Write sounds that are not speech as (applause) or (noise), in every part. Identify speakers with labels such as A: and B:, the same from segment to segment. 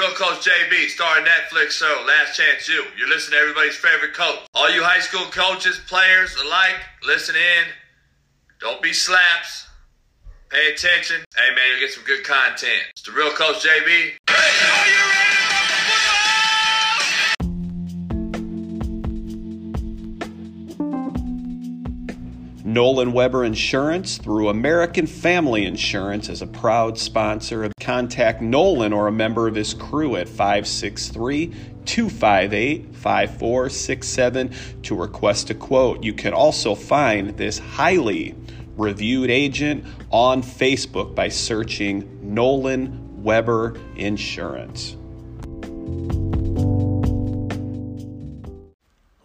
A: Real Coach JB, starring Netflix show Last Chance U. You're listening to everybody's favorite coach. All you high school coaches, players alike, listen in. Don't be slaps. Pay attention. Hey man, you'll get some good content. It's the Real Coach JB. Hey,
B: Nolan Weber Insurance through American Family Insurance is a proud sponsor contact Nolan or a member of his crew at 563 258 5467 to request a quote. You can also find this highly reviewed agent on Facebook by searching Nolan Weber Insurance.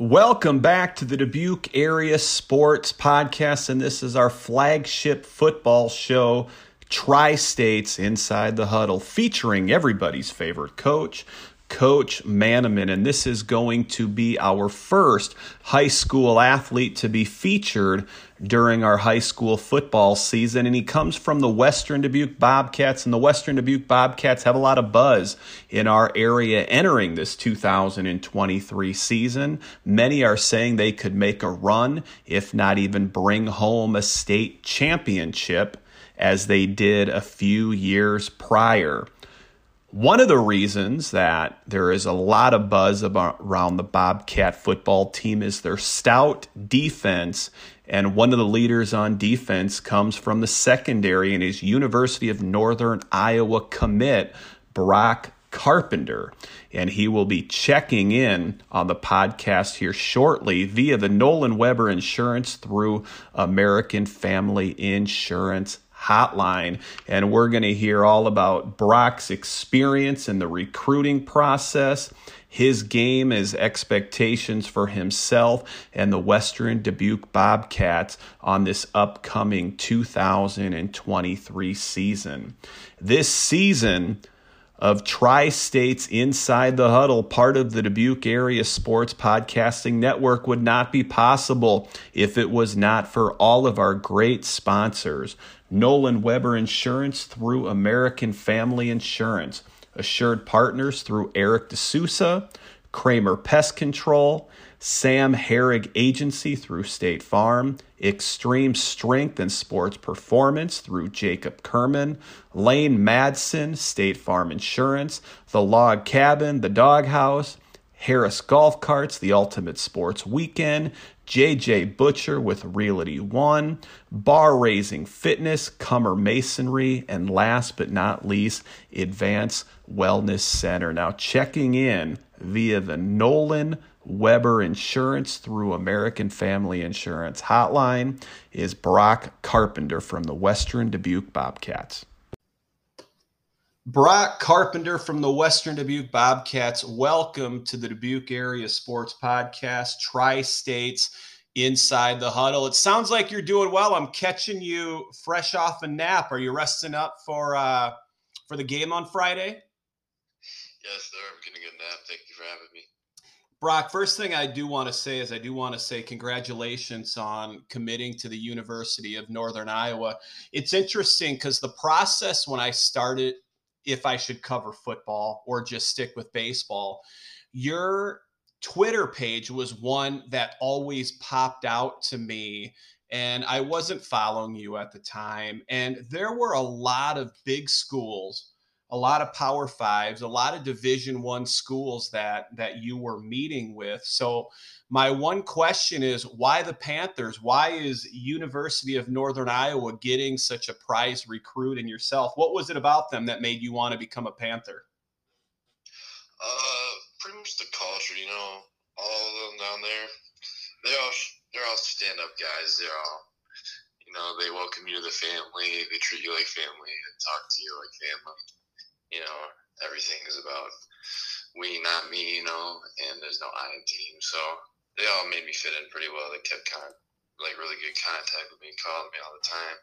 B: Welcome back to the Dubuque Area Sports Podcast, and this is our flagship football show, Tri States Inside the Huddle, featuring everybody's favorite coach, Coach Manaman, and this is going to be our first high school athlete to be featured during our high school football season. And he comes from the Western Dubuque Bobcats, and the Western Dubuque Bobcats have a lot of buzz in our area entering this 2023 season. Many are saying they could make a run, if not even bring home a state championship, as they did a few years prior. One of the reasons that there is a lot of buzz about, around the Bobcat football team is their stout defense. And one of the leaders on defense comes from the secondary and is University of Northern Iowa commit Brock Carpenter. And he will be checking in on the podcast here shortly via the Nolan Weber Insurance through American Family Insurance hotline. And we're going to hear all about Brock's experience in the recruiting process, his game, his expectations for himself and the Western Dubuque Bobcats on this upcoming 2023 season. This season, of Tri States Inside the Huddle, part of the Dubuque Area Sports Podcasting Network, would not be possible if it was not for all of our great sponsors. Nolan Weber Insurance through American Family Insurance, Assured Partners through Eric DeSousa, Kramer Pest Control, Sam Herrig Agency through State Farm, Xtreme Strength and Sports Performance through Jacob Kerman, Lane Madsen, State Farm Insurance, The Log Cabin, The Doghouse, Harris Golf Carts, The Ultimate Sports Weekend, JJ Butcher with Realty One, Bar Raising Fitness, Cummer Masonry, and last but not least, Advance Wellness Center. Now, checking in via the Nolan Weber Insurance through American Family Insurance hotline is Brock Carpenter from the Western Dubuque Bobcats. Brock Carpenter from the Western Dubuque Bobcats. Welcome to the Dubuque Area Sports Podcast, Tri States Inside the Huddle. It sounds like you're doing well. I'm catching you fresh off a nap. Are you resting up for uh, for the game on Friday?
C: Yes, sir. I'm getting a good nap. Thank you for having me.
B: Brock, first thing I do want to say is I do want to say congratulations on committing to the University of Northern Iowa. It's interesting because the process when I started if I should cover football or just stick with baseball. Your Twitter page was one that always popped out to me and I wasn't following you at the time and there were a lot of big schools a lot of power fives a lot of division 1 schools that that you were meeting with so my one question is why the Panthers? Why is University of Northern Iowa getting such a prize recruit in yourself? What was it about them that made you want to become a Panther?
C: Uh, pretty much the culture. You know, all of them down there, they're all they're all stand up guys. They're all, you know, they welcome you to the family. They treat you like family and talk to you like family. You know, everything is about we, not me. You know, and there's no I in team. So they all made me fit in pretty well. They kept kind of like really good contact with me, calling me all the time,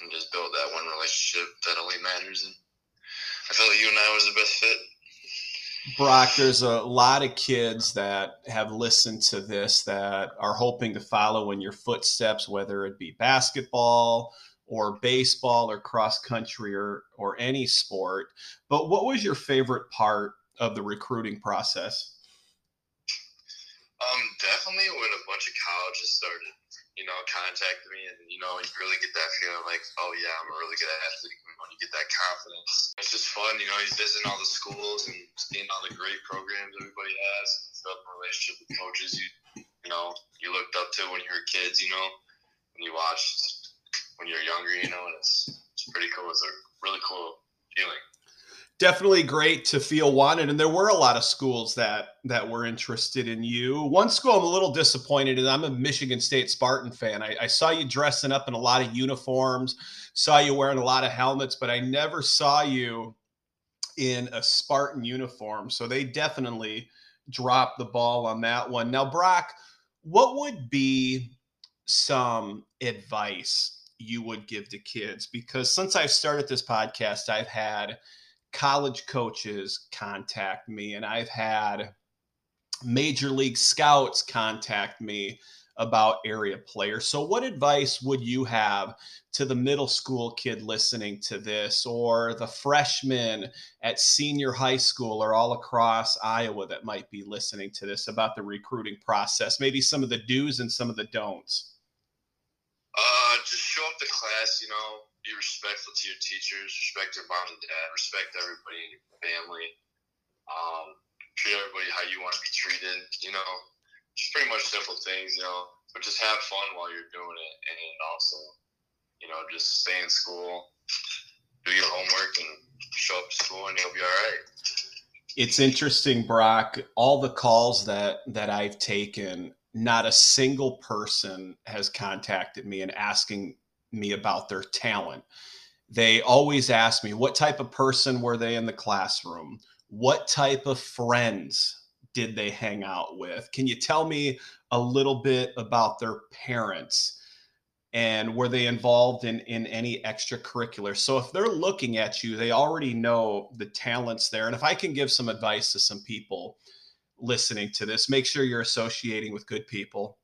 C: and just built that one relationship that only matters. And I felt like you and I was the best fit.
B: Brock, there's a lot of kids that have listened to this that are hoping to follow in your footsteps, whether it be basketball or baseball or cross country or or any sport. But what was your favorite part of the recruiting process?
C: Um, definitely when a bunch of colleges started, you know, contacting me, and you know, you really get that feeling like, oh yeah, I'm a really good athlete. When you get that confidence, it's just fun. You know, he's visiting all the schools and seeing all the great programs everybody has, and developing a relationship with coaches you, you know, you looked up to when you were kids. You know, when you watched when you're younger. You know, and it's it's pretty cool. It's a really cool feeling.
B: Definitely great to feel wanted. And there were a lot of schools that that were interested in you. One school i'm a little disappointed in i'm a michigan state spartan fan. I, I, saw you dressing up in a lot of uniforms saw you wearing a lot of helmets but i never saw you in a spartan uniform. So they definitely dropped the ball on that one. Now brock what would be some advice you would give to kids because since i've started this podcast i've had college coaches contact me, and I've had major league scouts contact me about area players. So, what advice would you have to the middle school kid listening to this, or the freshman at senior high school or all across Iowa that might be listening to this about the recruiting process? Maybe some of the do's and some of the don'ts.
C: Uh, just show up to class, you know, be respectful to your teachers, respect your mom and dad, respect everybody in your family. Um, treat everybody how you want to be treated. You know, just pretty much simple things. You know, but just have fun while you're doing it, and also, you know, just stay in school, do your homework, and show up to school, and you'll be all right.
B: It's interesting, Brock. All the calls that that I've taken, not a single person has contacted me and asking me about their talent. They always ask me, what type of person were they in the classroom? What type of friends did they hang out with? Can you tell me a little bit about their parents? And were they involved in, in any extracurricular? So if they're looking at you, they already know the talents there. And if I can give some advice to some people listening to this, make sure you're associating with good people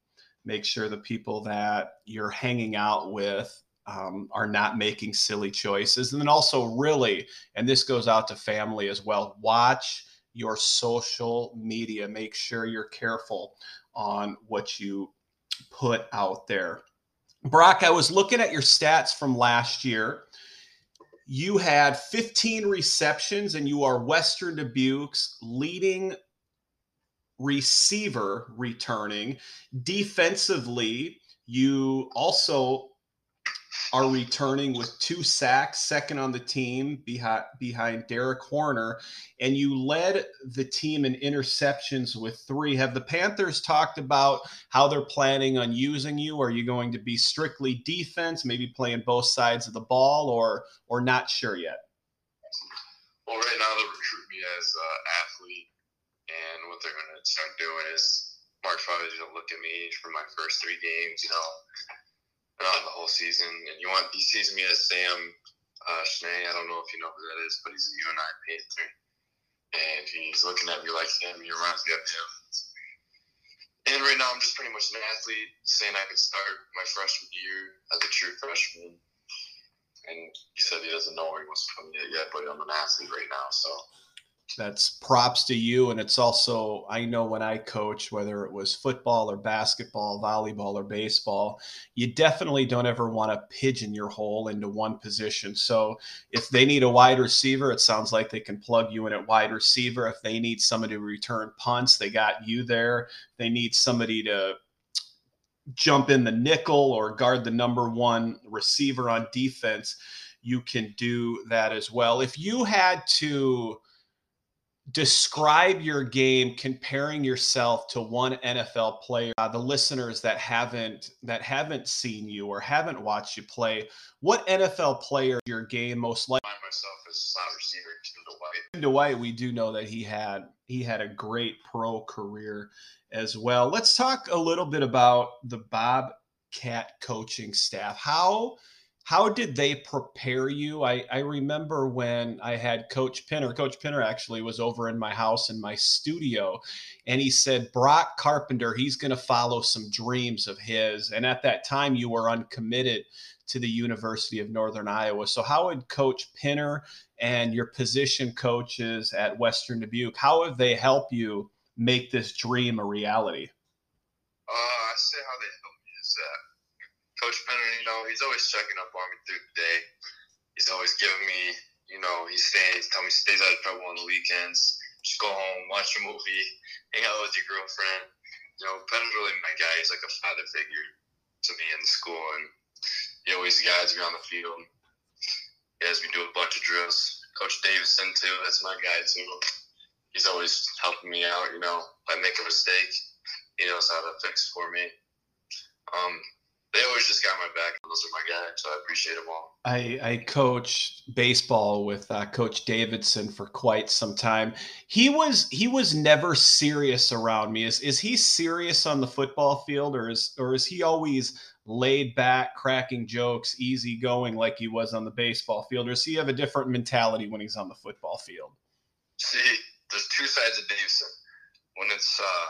B: make sure the people that you're hanging out with um, are not making silly choices. And then also, really, and this goes out to family as well, watch your social media. Make sure you're careful on what you put out there. Brock, I was looking at your stats from last year. You had 15 receptions, and you are Western Dubuque's leading receiver returning. Defensively, you also are returning with two sacks, second on the team behind behind Derek Horner, and you led the team in interceptions with three. Have the Panthers talked about how they're planning on using you? Are you going to be strictly defense, maybe playing both sides of the ball, or or not sure yet?
C: Well, right now they recruit me as an athlete and what they're going to start doing is Mark Farley's going to look at me for my first three games, you know, not the whole season. And you want he sees me as Sam uh, Schnee. I don't know if you know who that is, but he's a UNI Panther, and he's looking at me like him. He reminds me of him. And right now, I'm just pretty much an athlete, saying I could start my freshman year as a true freshman. And he said he doesn't know where he wants to come yet, but I'm an athlete right now, so
B: that's props to you. And it's also i know when i coach whether it was football or basketball volleyball or baseball you definitely don't ever want to pigeon your hole into one position. So if they need a wide receiver it sounds like they can plug you in at wide receiver. If they need somebody to return punts they got you there. They need somebody to jump in the nickel or guard the number one receiver on defense you can do that as well. If you had to describe your game comparing yourself to one NFL player uh, the listeners that haven't that haven't seen you or haven't watched you play what NFL player your game most like?
C: Myself as slot receiver Tim Dwight.
B: Tim Dwight we do know that he had he had a great pro career as well. Let's talk a little bit about the Bobcat coaching staff. How how did they prepare you? I, I remember when I had Coach Penner. Coach Penner actually was over in my house in my studio, and he said, Brock Carpenter, he's going to follow some dreams of his. And at that time, you were uncommitted to the University of Northern Iowa. So, how would Coach Penner and your position coaches at Western Dubuque, how have they helped you make this dream a reality?
C: Uh, I say how they help me is that Coach Penner, you know, he's always checking up on me through the day. He's always giving me, you know, he stays, tell me stays out of trouble on the weekends. Just go home, watch a movie, hang out with your girlfriend. You know, Penner's really my guy. He's like a father figure to me in school, and he always guides me on the field. He has me do a bunch of drills. Coach Davison too, that's my guy too. He's always helping me out. You know, if I make a mistake, he knows how to fix for me. Um, they always just got my back. Those are my guys, so I appreciate them all.
B: I, I coached baseball with uh, Coach Davidson for quite some time. He was he was never serious around me. Is is he serious on the football field, or is or is he always laid back, cracking jokes, easy going like he was on the baseball field, or does he have a different mentality when he's on the football field?
C: See, there's two sides of Davidson. When it's uh,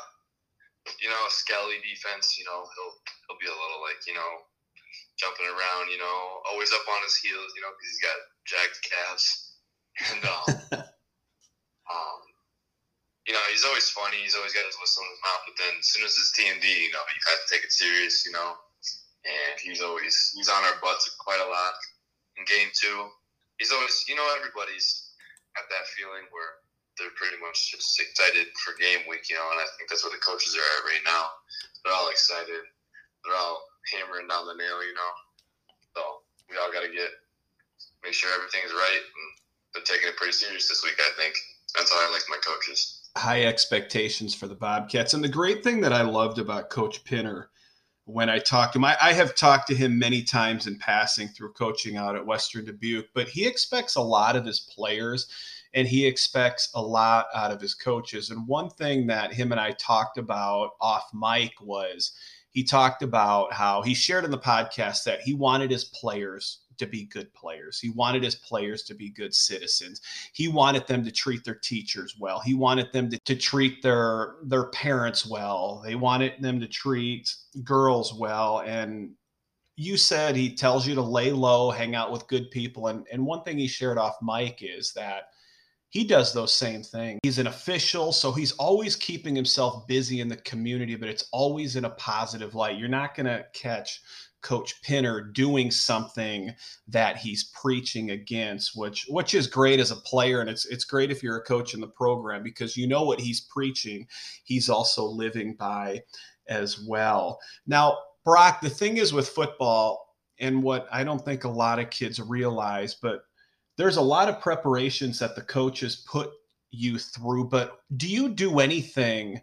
C: you know, a Skelly defense, you know, he'll he'll be a little like, you know, jumping around, you know, always up on his heels, you know, because he's got jacked calves. (laughs) And um, (laughs) um, you know, he's always funny. He's always got his whistle in his mouth. But then as soon as it's TMD, you know, you have to take it serious, you know. And he's always he's on our butts quite a lot in game two. He's always, you know, everybody's at that feeling where they're pretty much just excited for game week, you know, and I think that's what the coaches are at right now. They're all excited. They're all hammering down the nail, you know. So we all got to get make sure everything's right, and they're taking it pretty serious this week. I think that's how I like my coaches.
B: High expectations for the Bobcats, and the great thing that I loved about Coach Penner when I talked to him. I, I, have talked to him many times in passing through coaching out at Western Dubuque, but he expects a lot of his players and he expects a lot out of his coaches. And one thing that him and I talked about off mic was he talked about how he shared in the podcast that he wanted his players to be good players. He wanted his players to be good citizens. He wanted them to treat their teachers well. He wanted them to, to treat their their parents well. They wanted them to treat girls well. And you said he tells you to lay low, hang out with good people. And and one thing he shared off mic is that he does those same things. He's an official, so he's always keeping himself busy in the community, but it's always in a positive light. You're not going to catch Coach Penner doing something that he's preaching against, which which is great as a player, and it's it's great if you're a coach in the program because you know what he's preaching. He's also living by as well. Now, Brock, the thing is with football, and what I don't think a lot of kids realize, but there's a lot of preparations that the coaches put you through, but do you do anything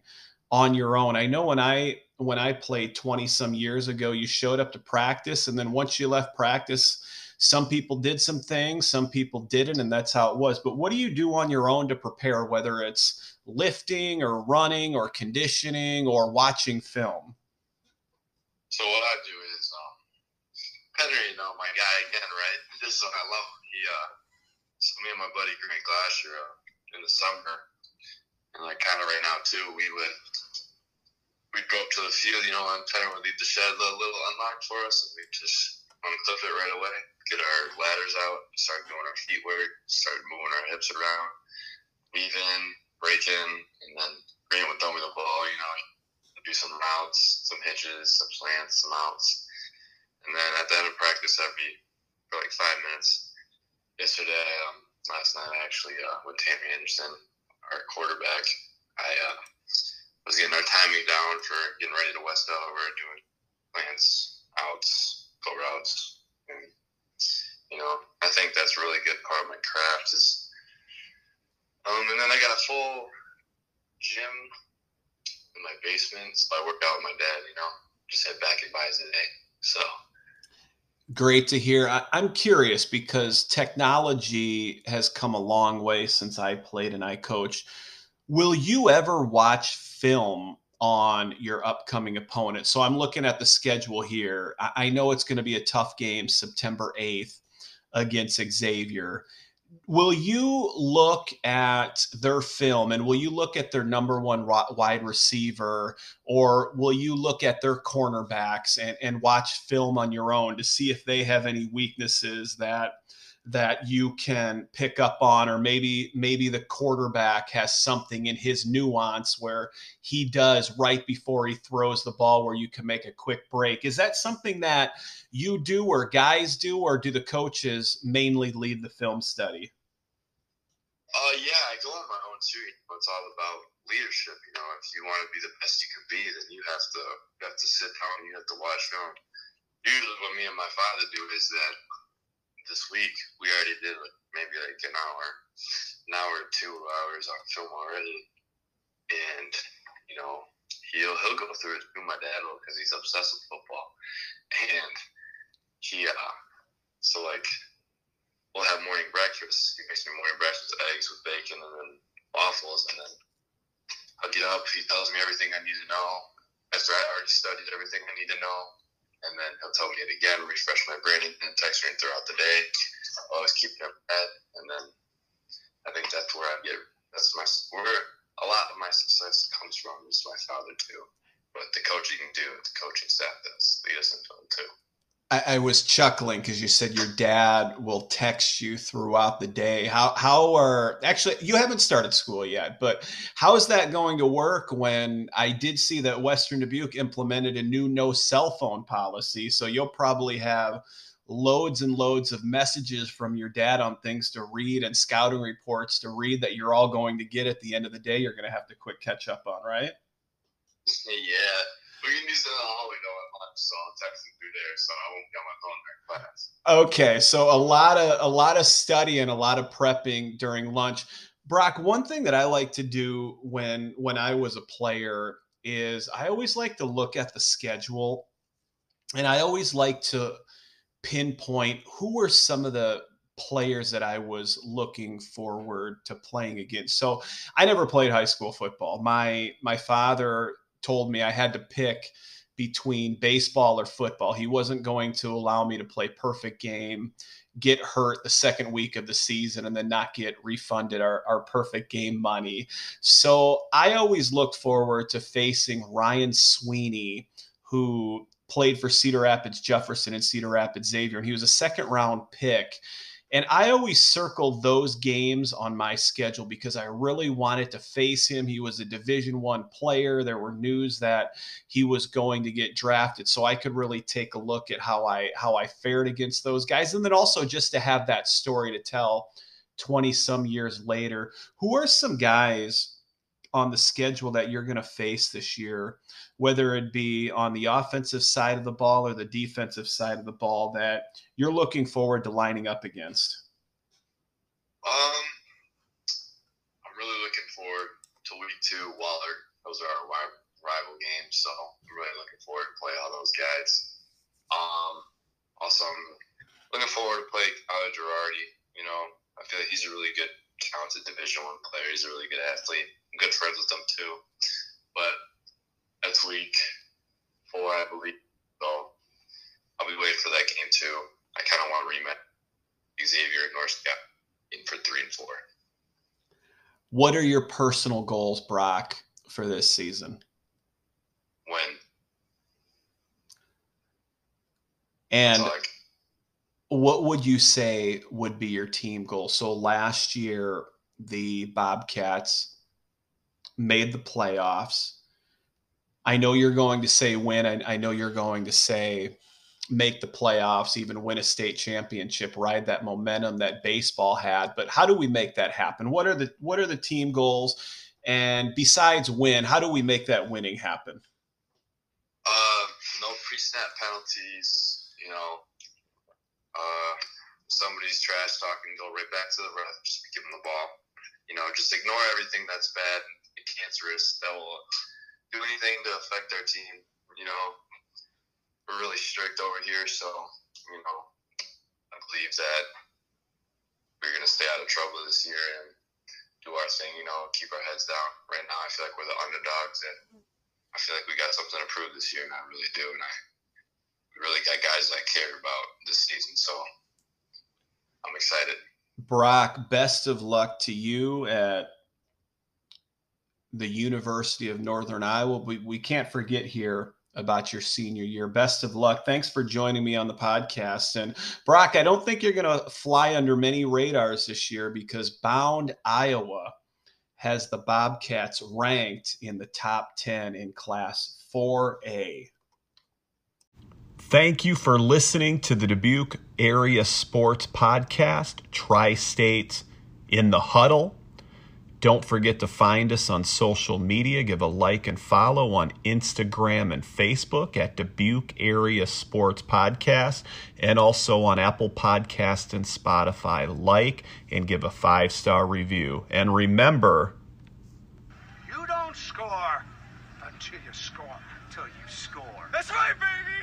B: on your own? I know when I when I played 20 some years ago, you showed up to practice and then once you left practice, some people did some things, some people didn't, and that's how it was. But what do you do on your own to prepare, whether it's lifting or running or conditioning or watching film?
C: So what I do is, um, you know, my guy again, right? This is what I love. He, uh, me and my buddy Grant Glasher uh, in the summer, and like kind of right now too, we would we'd go up to the field, you know, and Penner would leave the shed a little unlocked for us, and we'd just unclip it right away, get our ladders out, start doing our feet work, start moving our hips around, weave in, break in, and then Grant would throw me the ball, you know, do some routes, some hitches, some slants, some outs. And then at the end of practice, I'd be for like five minutes yesterday, um, last night, actually, uh, with Tammy Anderson, our quarterback, I uh, was getting our timing down for getting ready to West Delaware, doing plans, outs, go routes. And, you know, I think that's a really good part of my craft is, um, and then I got a full gym in my basement, so I work out with my dad, you know, just head back and buys a day. So,
B: Great to hear. I, am curious because technology has come a long way since I played and I coached. Will you ever watch film on your upcoming opponent. So I'm looking at the schedule here. I know it's going to be a tough game September 8th against Xavier. Will you look at their film and will you look at their number one wide receiver? Or will you look at their cornerbacks and, and watch film on your own to see if they have any weaknesses that that you can pick up on or maybe maybe the quarterback has something in his nuance where he does right before he throws the ball where you can make a quick break. Is that something that you do or guys do or do the coaches mainly lead the film study?
C: Uh yeah i go on my own too. It's all about leadership you know. If you want to be the best you can be then you have to you have to sit down and you have to watch film. Usually what me and my father do is that this week we already did maybe like an hour, an hour two hours on film already, and you know he'll he'll go through it through my dad because he's obsessed with football, and he uh so like we'll have morning breakfast. He makes me morning breakfast, eggs with bacon, and then waffles, and then I'll get up. He tells me everything I need to know after I already studied everything I need to know and then he'll tell me it again, refresh my brain, and text me throughout the day. Always keep me up ahead, and then I think that's where I get that's my where a lot of my success comes from is my father too. But the coaching do, the coaching staff does lead into it too.
B: I, I was chuckling because you said your dad will text you throughout the day. How how are actually you haven't started school yet, but how is that going to work? When I did see that Western Dubuque implemented a new no cell phone policy, so you'll probably have loads and loads of messages from your dad on things to read and scouting reports to read that you're all going to get at the end of the day. You're going to have to quick catch up on, right?
C: Yeah, in the hallway though I'll through there, so I won't on my phone during class.
B: Okay, so a lot of a lot of studying, a lot of prepping during lunch. Brock, one thing that I like to do when when I was a player is I always like to look at the schedule, and I always like to pinpoint who were some of the players that I was looking forward to playing against. So I never played high school football. My my father told me I had to pick between baseball or football. He wasn't going to allow me to play perfect game, get hurt the second week of the season, and then not get refunded our, our perfect game money. So I always looked forward to facing Ryan Sweeney, who played for Cedar Rapids Jefferson and Cedar Rapids Xavier, and he was a second round pick and I always circled those games on my schedule because I really wanted to face him. He was a Division One player. There were news that he was going to get drafted, so I could really take a look at how I how I fared against those guys, and then also just to have that story to tell. 20 some years later who are some guys on the schedule that you're going to face this year, whether it be on the offensive side of the ball or the defensive side of the ball that you're looking forward to lining up against?
C: Um, I'm really looking forward to week two, Wahlert. Those are our rival games, so I'm really looking forward to play all those guys. Um, also, I'm looking forward to play Tyler Girardi. You know, I feel like he's a really good, talented Division One player. He's a really good athlete good friends with them too. But that's week four, I believe. So I'll be waiting for that game too. I kind of want to rematch Xavier and North in for three and four.
B: What are your personal goals, Brock, for this season?
C: When?
B: And what would you say would be your team goal? So last year, the Bobcats made the playoffs. I know you're going to say win. I, I know you're going to say make the playoffs, even win a state championship, ride that momentum that baseball had. But how do we make that happen? What are the what are the team goals? And besides win, how do we make that winning happen?
C: Uh, no pre-snap penalties. You know, uh, somebody's trash talking, go right back to the ref. Just give them the ball. You know, just ignore everything that's bad cancerous that will do anything to affect our team. You know, we're really strict over here, so you know, I believe that we're gonna stay out of trouble this year and do our thing. You know, keep our heads down. Right now, I feel like we're the underdogs, and I feel like we got something to prove this year, and I really do. And I really got guys that I care about this season, so I'm excited.
B: Brock, best of luck to you at the University of Northern Iowa. We, we can't forget here about your senior year. Best of luck. Thanks for joining me on the podcast. And Brock, I don't think you're going to fly under many radars this year because Bound Iowa has the Bobcats ranked in the top 10 in Class 4A. Thank you for listening to the Dubuque Area Sports Podcast, Tri States in the Huddle. Don't forget to find us on social media. Give a like and follow on Instagram and Facebook at Dubuque Area Sports Podcast and also on Apple Podcast and Spotify. Like and give a five star review. And remember,
D: you don't score until you score, until you score. That's right, baby!